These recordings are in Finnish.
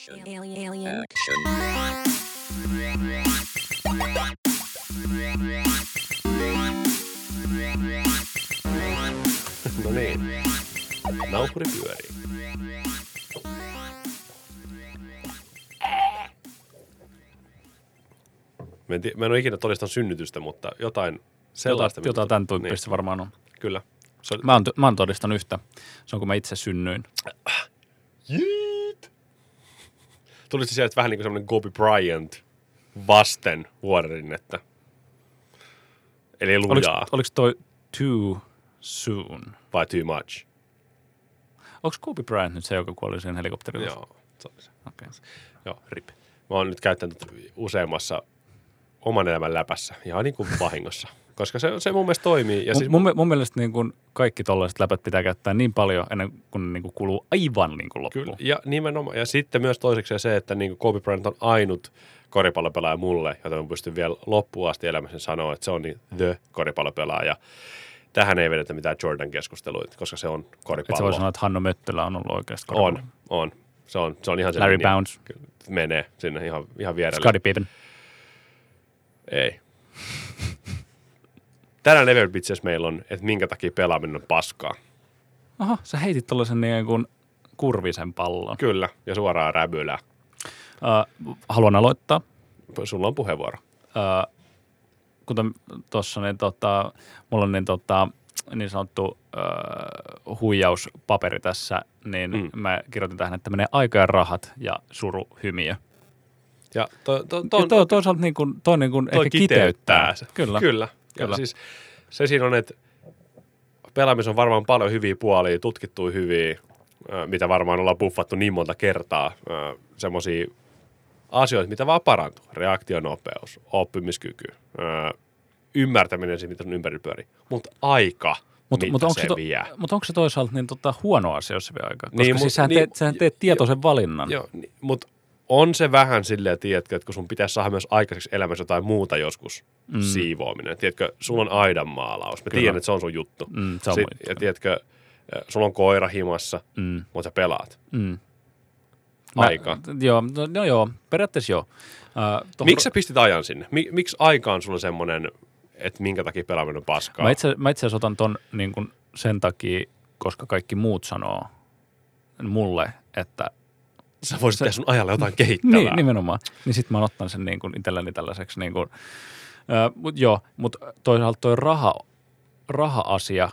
Action. Alien. Action. No niin. Nauhuri pyörii. Mä en, tii- mä en ole ikinä todistanut synnytystä, mutta jotain sellaista. Jota, jota tämän Niin, tyyppistä niin. varmaan on. kyllä. Se on, Mä oon, mä oon todistanut yhtä. Se on kun mä itse synnyin. Jeet. Tulisi sieltä vähän niin kuin semmoinen Kobe Bryant vasten vuoririnnettä. Eli Oliko, lujaa oliko toi too soon? vai too much. Onko Kobe Bryant nyt se, joka kuoli siihen helikopterilla? Joo, se oli se. Okay. Joo, rip. Mä oon nyt käyttänyt useammassa oman elämän läpässä, ihan niin kuin vahingossa. Koska se, se mun mielestä toimii. Ja Mun, siis, mun, mun mielestä niin kun kaikki tollaiset läpät pitää käyttää niin paljon ennen kuin ne niin kuin kuluu aivan niin kuin loppuun. kyllä, ja nimenomaan. Ja sitten myös toiseksi se, että niin kuin Kobe Bryant on ainut koripallopelaaja mulle, jota mä pystyn vielä loppuun asti elämässä sanoa, että se on niin the koripallopelaaja. Tähän ei vedetä mitään Jordan-keskusteluita, koska se on Et sä koripallo. voi sanoa, että Hanno Möttölä on ollut oikeasti on, on. Se on, se on ihan se Larry linja. Bounce. Kyllä, Menee sinne ihan, ihan vierelle. Scottie Pippen. Ei. Tänään Level Bitches meillä on, että minkä takia pelaaminen on paskaa. Aha, sä heitit tollasen niin kuin kurvisen pallon. Kyllä, ja suoraan räbylää. Uh, haluan aloittaa. Sulla on puheenvuoro. Uh, kuten tuossa, niin tota, mulla on niin, tota, niin sanottu uh, huijauspaperi tässä, niin Mm. mä kirjoitin tähän, että menee aika ja rahat ja suruhymiö. Ja to, to, To, to, ja toi, toisaalta niin kuin, toi niin kuin toi ehkä kiteyttää. se. Kyllä. Kyllä. Ja Kyllä. siis se siinä on, että pelaamissa on varmaan paljon hyviä puolia, tutkittuja hyviä, mitä varmaan ollaan buffattu niin monta kertaa. Semmoisia asioita, mitä vaan parantuu. Reaktionopeus, oppimiskyky, ymmärtäminen siitä, mitä on ympärillä pyörii. Mutta aika, Mutta mut onko, se to, vie. mut onko se toisaalta niin tota huono asia, jos se vie aikaa? Koska Niin, niin, mut- siis sähän, niin, teet, sähän teet tietoisen valinnan. Joo, niin, mutta on se vähän silleen, tiedätkö, että kun sun pitäisi saada myös aikaiseksi elämässä jotain muuta joskus, mm. siivoaminen. Tiedätkö, sulla on aidanmaalaus. Mä Kyllä. tiedän, että se on sun juttu. Mm, se on Sit, ja tiedätkö, sulla on koira himassa, Mm, mutta sä pelaat. mm. Aika. Joo, no, no joo, periaatteessa joo. Uh, Miksi sä pistit ajan sinne? Mik, miksi aika on sulla semmoinen, että minkä takia pelaaminen on paskaa? Mä itse, mä itse asiassa otan ton niin kun sen takia, koska kaikki muut sanoo mulle, että Sä voisit tehdä sun ajalla jotain kehittävää. niin, nimenomaan. Niin sit mä oon ottanut sen niin kuin itselleni tällaiseksi niin kuin, mut joo, mutta toisaalta toi raha, raha-asia,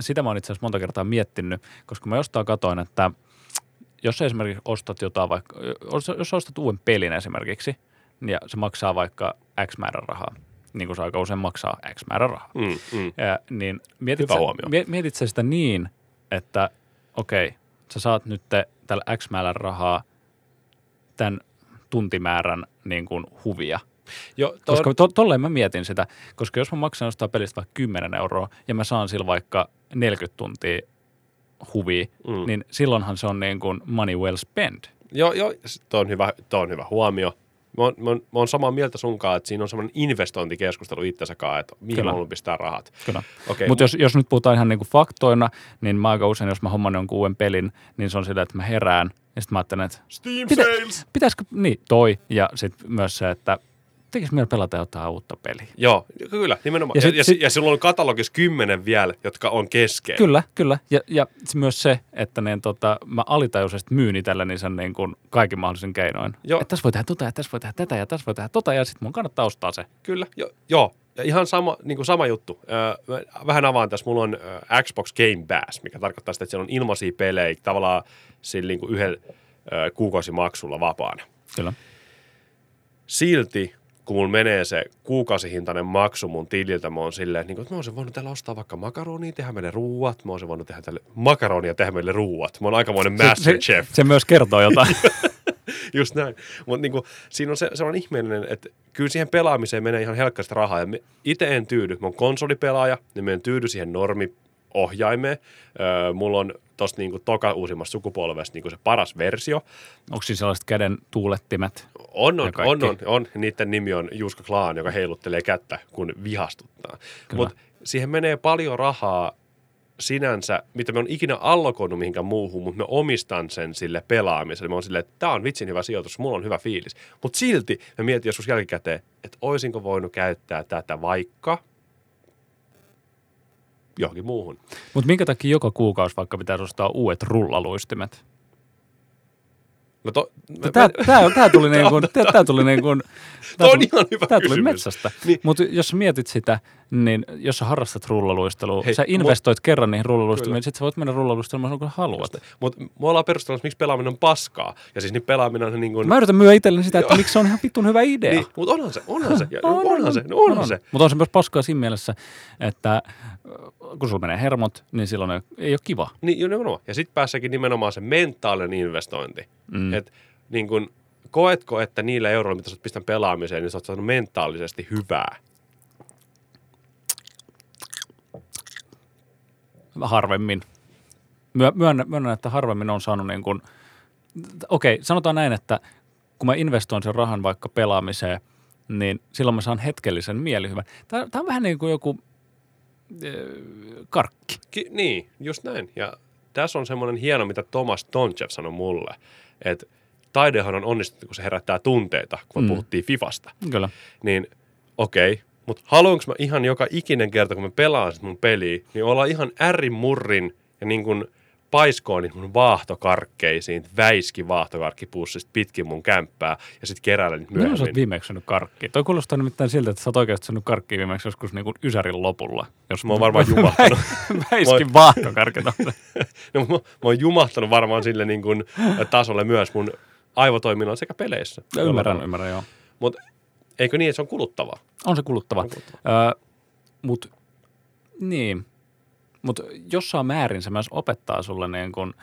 sitä mä oon itse asiassa monta kertaa miettinyt, koska mä jostain katoin, että jos esimerkiksi ostat jotain vaikka, jos, ostat uuden pelin esimerkiksi, ja se maksaa vaikka X määrän rahaa, niin kuin se aika usein maksaa X määrän rahaa. Mm, mm. Ja, niin mietit, Hyvä sä, huomio. mietit sä sitä niin, että okei, sä saat nyt tällä X määrän rahaa tämän tuntimäärän niin kuin huvia. Jo, to, Koska to, tolleen mä mietin sitä, koska jos mä maksan jostain pelistä vaikka 10 euroa ja mä saan sillä vaikka 40 tuntia huvia, Mm. niin silloinhan se on niin kuin money well spent. Joo, joo, tuo on hyvä, on hyvä huomio. Mä oon, mä, oon, mä oon samaa mieltä sunkaan, että siinä on semmoinen investointikeskustelu itsensä kanssa, että mihin Kyllä. mä haluan pistää rahat. Kyllä. Okei, Mutta jos, jos nyt puhutaan ihan niin kuin faktoina, niin mä aika usein, jos mä homman jonkun uuden pelin, niin se on sitä, että mä herään ja sitten mä ajattelen, että Steam Pitä- Sales! pitäisikö, niin toi, ja sitten myös se, että tekis meillä pelata jotain uutta peliä. Joo, kyllä, nimenomaan. Ja, Ja ja, sit- ja, sit- ja silloin on katalogissa kymmenen vielä, jotka on kesken. Kyllä, kyllä. Ja, ja myös se, että niin, tota, mä alitajuisesti myyn itselleni sen niin kuin kaikin mahdollisen keinoin. Joo. Että tässä voi tehdä tota ja tässä voi tehdä tätä ja tässä voi tehdä tota ja sitten mun kannattaa ostaa se. Kyllä, jo, joo. Ja ihan sama, niin kuin sama juttu. Öö, vähän avaan tässä. Mulla on Xbox Game Pass, mikä tarkoittaa sitä, että siellä on ilmaisia pelejä tavallaan sillä niin kuin yhdellä ö, kuukausimaksulla vapaana. Kyllä. Silti, kun mulla menee se kuukausihintainen maksu mun tililtä, mä oon silleen, että, niin mä oon voinut täällä ostaa vaikka makaronia, tehdä meille ruuat. Mä oon voinut tehdä tälle makaronia, tehdä meille ruuat. Mä oon aikamoinen se, masterchef. se myös kertoo jotain. Just näin. Mutta niinku, siinä on se, se on ihmeellinen, että kyllä siihen pelaamiseen menee ihan helkkasti rahaa. Ja itse en tyydy. Mä oon konsolipelaaja, niin mä en tyydy siihen normiohjaimeen. Öö, mulla on tosta niinku toka uusimmasta sukupolvesta niinku se paras versio. Onko siis sellaiset käden tuulettimet? On, on, on, on, on. Niiden nimi on Juuska Klaan, joka heiluttelee kättä, kun vihastuttaa. Mutta siihen menee paljon rahaa sinänsä, mitä me on ikinä allokoinut mihinkään muuhun, mutta me omistan sen sille pelaamiselle. Mä oon silleen, että tämä on vitsin hyvä sijoitus, mulla on hyvä fiilis. Mutta silti mä mietin joskus jälkikäteen, että oisinko voinut käyttää tätä vaikka johonkin muuhun. Mutta minkä takia joka kuukausi vaikka pitäisi ostaa uudet rullaluistimet? No to, mä- Tämä, mä- tämä, tämä tuli niin kuin, tämä tuli niin kuin, ihan hyvä tämä tuli metsästä. Niin. Mutta jos mietit sitä, niin jos sä harrastat rullaluistelua, Hei, sä investoit kerran niihin rullaluistelmiin, Kyllä. niin sit sä voit mennä rullaluistelemaan kun haluat. Mutta me ollaan perustelemassa, miksi pelaaminen on paskaa. Ja siis niin pelaaminen on niin kuin... Mä yritän myyä itselleni sitä, että Joo. miksi se on ihan vittun hyvä idea. Niin, mutta onhan se, onhan se, ja, onhan se, no onhan se. Mutta on se myös paskaa siinä mielessä, että äh, kun sulla menee hermot, niin silloin ei- ei ole kiva. Niin, joo, nimenomaan. Ja sitten päässäkin nimenomaan se mentaalinen investointi. Mm. Et niin kun, koetko, että niillä euroilla, mitä sä oot pistän pelaamiseen, niin sä oot saanut mentaalisesti hyvää? Harvemmin. Myö- Myönnän, myönnän että harvemmin on saanut niin kuin, okei, sanotaan näin, että kun mä investoin sen rahan vaikka pelaamiseen, niin silloin mä saan hetkellisen mielihyvän. Tämä, tämä on vähän niin kuin joku äh, karkki. Ki- niin, just näin. Ja tässä on semmoinen hieno, mitä Thomas Tonchev sanoi mulle, että taidehan on onnistunut, kun se herättää tunteita, kun Mm. puhuttiin Fifasta. Kyllä. Niin okei, mutta haluanko mä ihan joka ikinen kerta, kun mä pelaan sit mun peliä, niin olla ihan ärrin murrin ja niin kuin paiskoon niitä mun vaahtokarkkeisiin, väiski vaahtokarkkipussista pitkin mun kämppää ja sitten keräillä niitä Milloin sä oot myöhemmin. viimeksi syönyt karkkia? Toi kuulostaa nimittäin siltä, että sä oot oikeasti syönyt karkkia viimeksi joskus niin kuin Ysärin lopulla. Jos Mä oon varmaan jumahtanut. Väiskin vaahtokarkit. No, mä, mä oon jumahtanut varmaan sille niin kuin tasolle myös mun aivotoiminnan sekä peleissä. Ymmärrän, ymmärrän, joo. Mutta eikö niin, että se on kuluttavaa? On se kuluttava. On kuluttava. Öö, Mutta niin, mutta jossain määrin se myös opettaa sulle niin oot,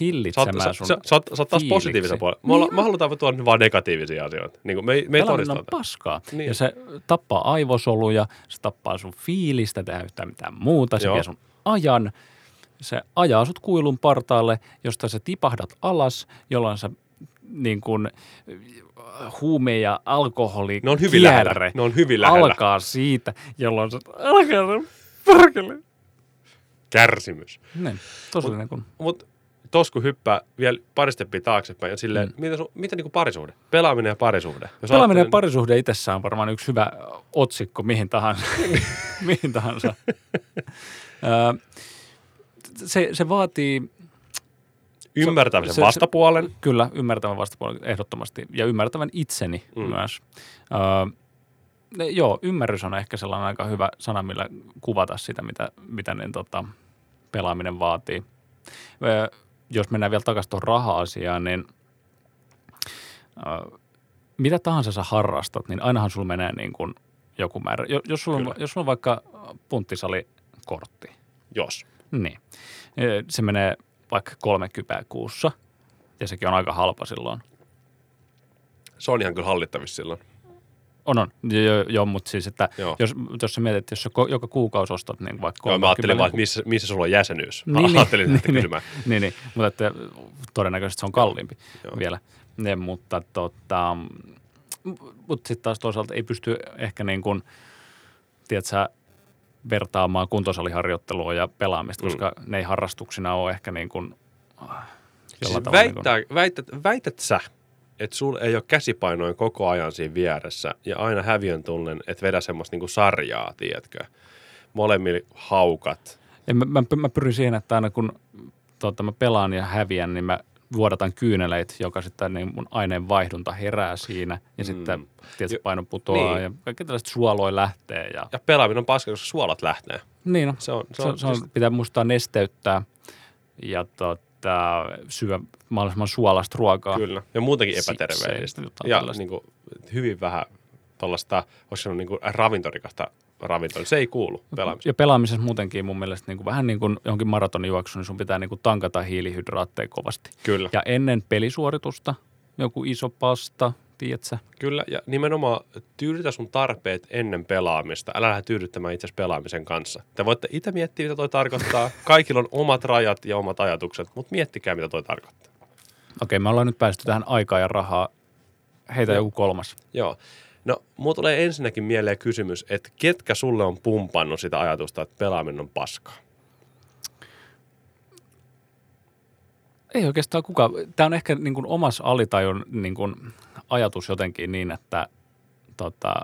hillitsemään sä, sun sä, sä, oot, sä oot taas positiivisen puolella. Me, Niin niin me halutaan tuoda nyt vaan negatiivisia asioita. Niin kuin me, me ei on paskaa. Niin. Niin. Ja se tappaa aivosoluja, se tappaa sun fiilistä, tehdä yhtään mitään muuta, se Joo. vie sun ajan. Se ajaa sut kuilun partaalle, josta sä tipahdat alas, jolloin sä niin kuin huume ja alkoholi Ne on hyvin lähellä. Ne on hyvin lähellä. alkaa siitä, jolloin sä alkaa se perkele. Kärsimys. Niin, tosi niin kuin, Mutta tos kun hyppää vielä pari steppiä taaksepäin ja silleen, mm. mitä, mitä niinku parisuhde? Pelaaminen ja parisuhde. Jos Pelaaminen ja parisuhde itsessään on varmaan yksi hyvä otsikko mihin tahansa. mihin tahansa. Se, se vaatii Ymmärtämisen se- se- vastapuolen. kyllä ymmärtävän vastapuolen ehdottomasti ja ymmärtävän itseni Mm. myös. Ö, ne, joo, ymmärrys on ehkä sellainen aika hyvä sana, millä kuvata sitä, mitä, mitä niin, tota, pelaaminen vaatii. Ö, jos mennään vielä takaisin tuohon raha-asiaan, niin ö, mitä tahansa sä harrastat, niin ainahan sulla menee niin kuin joku määrä. Jo- Jos sulla, on, jos sulla on vaikka punttisalikortti, Jos. niin se menee vaikka kolme kypää kuussa, ja sekin on aika halpa silloin. Se on ihan kyllä hallittavissa silloin. On, on. Joo, joo mutta siis, että Joo. jos, jos sä mietit, jos sä joka kuukausi ostat niin vaikka Joo, mä ajattelin 30 vaan, että missä, missä sulla on jäsenyys. Mä Niin, niin, ajattelin että niin, kysymään. niin, niin, mutta että todennäköisesti se on kalliimpi. Joo. vielä. Ne, mutta tota, mutta sitten taas toisaalta ei pysty ehkä niin kuin, tiedätkö, vertaamaan kuntosaliharjoittelua ja pelaamista, Mm. koska ne ei harrastuksina ole ehkä niin kuin, ah, jollain Siis tavalla niin kuin, väittää, väität, väität sä, että sulla ei ole käsipainoin koko ajan siinä vieressä ja aina häviön tunnen, että vedä semmoista niinku sarjaa, tiedätkö? Molemmilla haukat. En, mä, mä, mä pyrin siihen, että aina kun tota, mä pelaan ja häviän, niin mä vuodatan kyyneleitä, joka sitten niin mun aineenvaihdunta herää siinä. Ja Mm. sitten tietysti paino putoaa niin. ja kaikki tällaiset suoloja lähtee. Ja, Ja pelaaminen on paska, koska suolat lähtee. niin no, Se on, se, on, se on, siis- pitää muistaa nesteyttää ja tota, syödä mahdollisimman suolasta ruokaa. Kyllä. Ja muutenkin epäterveellistä. Ja tällaista. niin kuin, hyvin vähän tuollaista, sanoa niin kuin ravintorikasta ravintoa. Se ei kuulu pelaamiseen. Ja pelaamisessa muutenkin mun mielestä niin kuin, vähän niin kuin johonkin maratonijuoksuun, niin sun pitää niin kuin tankata hiilihydraatteja kovasti. Kyllä. Ja ennen pelisuoritusta joku iso pasta, tiedätkö? Kyllä, ja nimenomaan tyydytä sun tarpeet ennen pelaamista. Älä lähde tyydyttämään itse pelaamisen kanssa. Te voitte itse miettiä, mitä toi tarkoittaa. Kaikilla on omat rajat ja omat ajatukset, mutta miettikää, mitä toi tarkoittaa. Okei, me ollaan nyt päästy tähän aikaa ja rahaa. Heitä Joo. joku kolmas. Joo. No, mulla tulee ensinnäkin mieleen kysymys, että ketkä sulle on pumpannut sitä ajatusta, että pelaaminen on paskaa? Ei oikeastaan kukaan. Tämä on ehkä niin kuin omassa alitajun niin kuin ajatus jotenkin niin, että tota,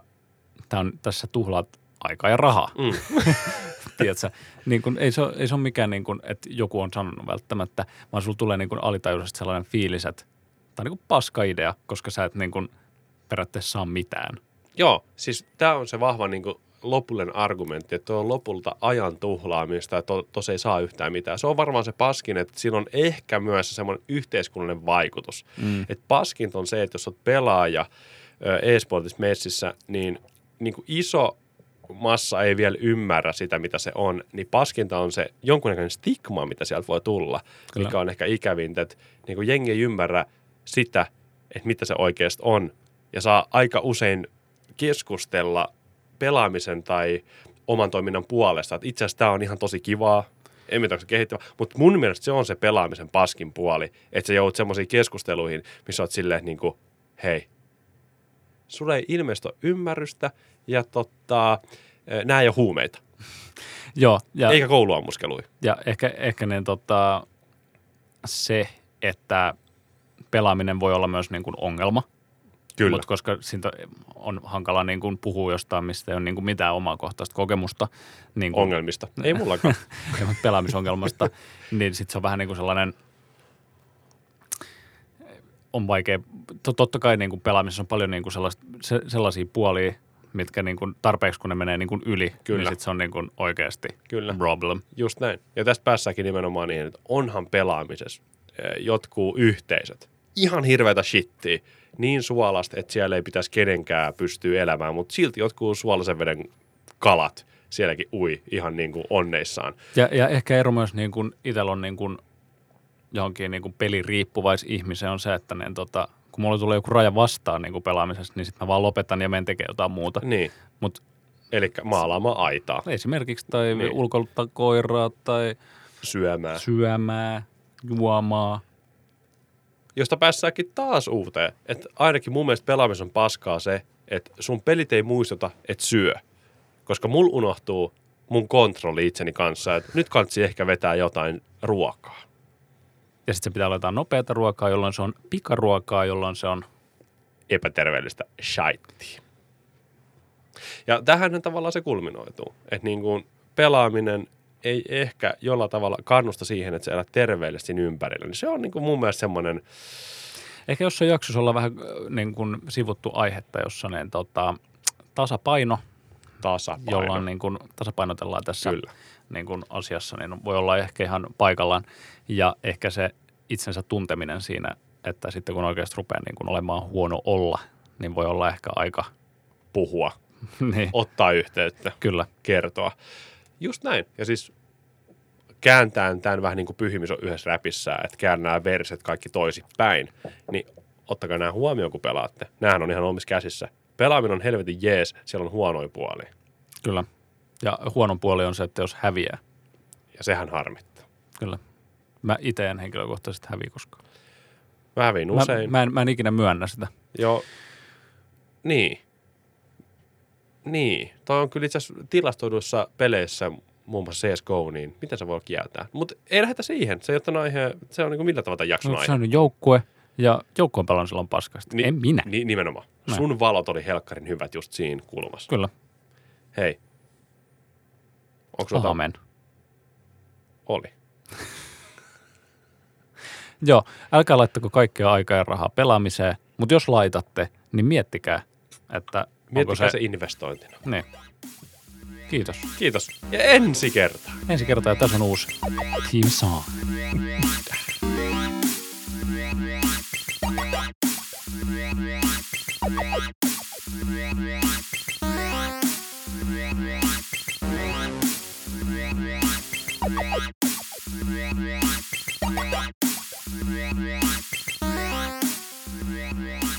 tämä on, tässä tuhlaat aikaa ja rahaa. Mm. Tiedätkö? Niin kuin, ei, se ole, ei se ole mikään, niin kuin, että joku on sanonut välttämättä, vaan sulla tulee niin kuin alitajuisesti sellainen fiilis, että tämä on niin kuin paska idea, koska sä et niin kuin periaatteessa saa mitään. Joo, siis tämä on se vahva niin kuin, lopullinen argumentti, että tuo on lopulta ajan tuhlaamista ja to, tos ei saa yhtään mitään. Se on varmaan se paskin, että siinä on ehkä myös semmoinen yhteiskunnallinen vaikutus. Mm. Että paskinta on se, että jos olet pelaaja e-sportissa messissä, niin, niin kuin iso massa ei vielä ymmärrä sitä, mitä se on, niin paskinta on se jonkunnäköinen stigma, mitä sieltä voi tulla, Kyllä. mikä on ehkä ikävintä, että niin kuin jengi ei ymmärrä sitä, että mitä se oikeasti on, ja saa aika usein keskustella pelaamisen tai oman toiminnan puolesta, että itse asiassa tämä on ihan tosi kivaa, en onko se kehittävä, mutta mun mielestä se on se pelaamisen paskin puoli, että sä joudut semmoisiin keskusteluihin, missä oot silleen, niin kuin, hei, sulle ei ilmeisesti ymmärrystä ja tota, nämä ei ole huumeita, Joo, ja, eikä kouluammuskelui. ja ehkä, ehkä ne, tota, se, että pelaaminen voi olla myös niin kuin ongelma, Kyllä, Mutta koska siitä on hankala niin kuin puhua jostain, mistä ei ole niin kuin mitään omakohtaista kokemusta niin kuin, ongelmista. Ei mullakaan. pelaamisongelmasta, niin sitten se on vähän niin kuin sellainen, on vaikea, to- totta kai niin kuin pelaamisessa on paljon niin kuin sellaista, se, sellaisia puolia, mitkä niin kuin tarpeeksi kun ne menee niin kuin yli, Kyllä. niin sitten se on niin kuin oikeasti Kyllä. problem. Just näin. Ja tästä päässäkin nimenomaan niin, että onhan pelaamisessa eh, jotkut yhteisöt ihan hirveätä shittiä, niin suolasta, että siellä ei pitäisi kenenkään pystyä elämään, mutta silti jotkut suolaisen veden kalat sielläkin ui ihan niin kuin onneissaan. Ja, ja ehkä ero myös niin kuin itsellä on niin kuin johonkin niin kuin peliriippuvaisihmiseen on se, että ne, tota, kun mulla tulee joku raja vastaan niin kuin pelaamisessa, niin sitten mä vaan lopetan ja menen tekemään jotain muuta. Niin, Mutta eli maalaamaan aitaa, esimerkiksi tai Niin. ulkoiluttaa koiraa tai syömään. syömää, juomaa. Josta päässäänkin taas uuteen. Että ainakin mun mielestä pelaamisen on paskaa se, että sun pelit ei muistuta, että syö. Koska mul unohtuu mun kontrolli itseni kanssa, että nyt kansi ehkä vetää jotain ruokaa. Ja sitten se pitää olla jotain nopeata ruokaa, jolloin se on pikaruokaa, jolloin se on epäterveellistä shaittia. Ja tähän tavallaan se kulminoituu, että niin kuin pelaaminen ei ehkä jollain tavalla kannusta siihen, että sä elät terveellisesti siinä ympärillä. Niin se on niin kuin mun mielestä semmoinen, Ehkä jossain jaksossa olla vähän äh, niin kuin sivuttu aihetta, jossa ne, tota, tasapaino, tasapaino. jolla on niin kuin, tasapainotellaan tässä Kyllä. niin kuin asiassa, niin voi olla ehkä ihan paikallaan. Ja ehkä se itsensä tunteminen siinä, että sitten kun oikeasti rupeaa niin kuin olemaan huono olla, niin voi olla ehkä aika, puhua, niin, ottaa yhteyttä, kyllä. kertoa. Just näin. Ja siis kääntää tämän vähän niin kuin pyhimys on yhdessä räpissä, että käännää nämä verset kaikki toisipäin, niin ottakaa nämä huomioon, kun pelaatte. Nämähän on ihan omissa käsissä. Pelaaminen on helvetin jees, siellä on huonoja puolia. Kyllä. Ja huono puoli on se, että jos häviää, Ja sehän harmittaa. kyllä. Mä itse en henkilökohtaisesti häviä koskaan. Mä häviin usein. Mä, mä, en, mä en ikinä myönnä sitä. Joo. Niin. Niin. Toi on kyllä itse asiassa tilastoiduissa peleissä, muun muassa CSGO, niin miten se voi kieltää? Mutta ei lähdetä siihen. Se ei ole aihe, se on niin kuin millä tavalla jakson No, aihe. se on joukkue, ja joukkueen pelannut silloin paskasti. Ni- en minä. Ni- nimenomaan. Näin. Sun valot oli helkkarin hyvät just siinä kulmassa. Kyllä. Hei. Onko Aamen. Oli. Joo, älkää laittako kaikkea aikaa ja rahaa pelaamiseen, mutta jos laitatte, niin miettikää, että onko Miettikää se... se investointina. Niin. Kiitos. Kiitos. Ja ensi kertaa. Ensi kertaa ja tässä on uusi Team Song. Yeah.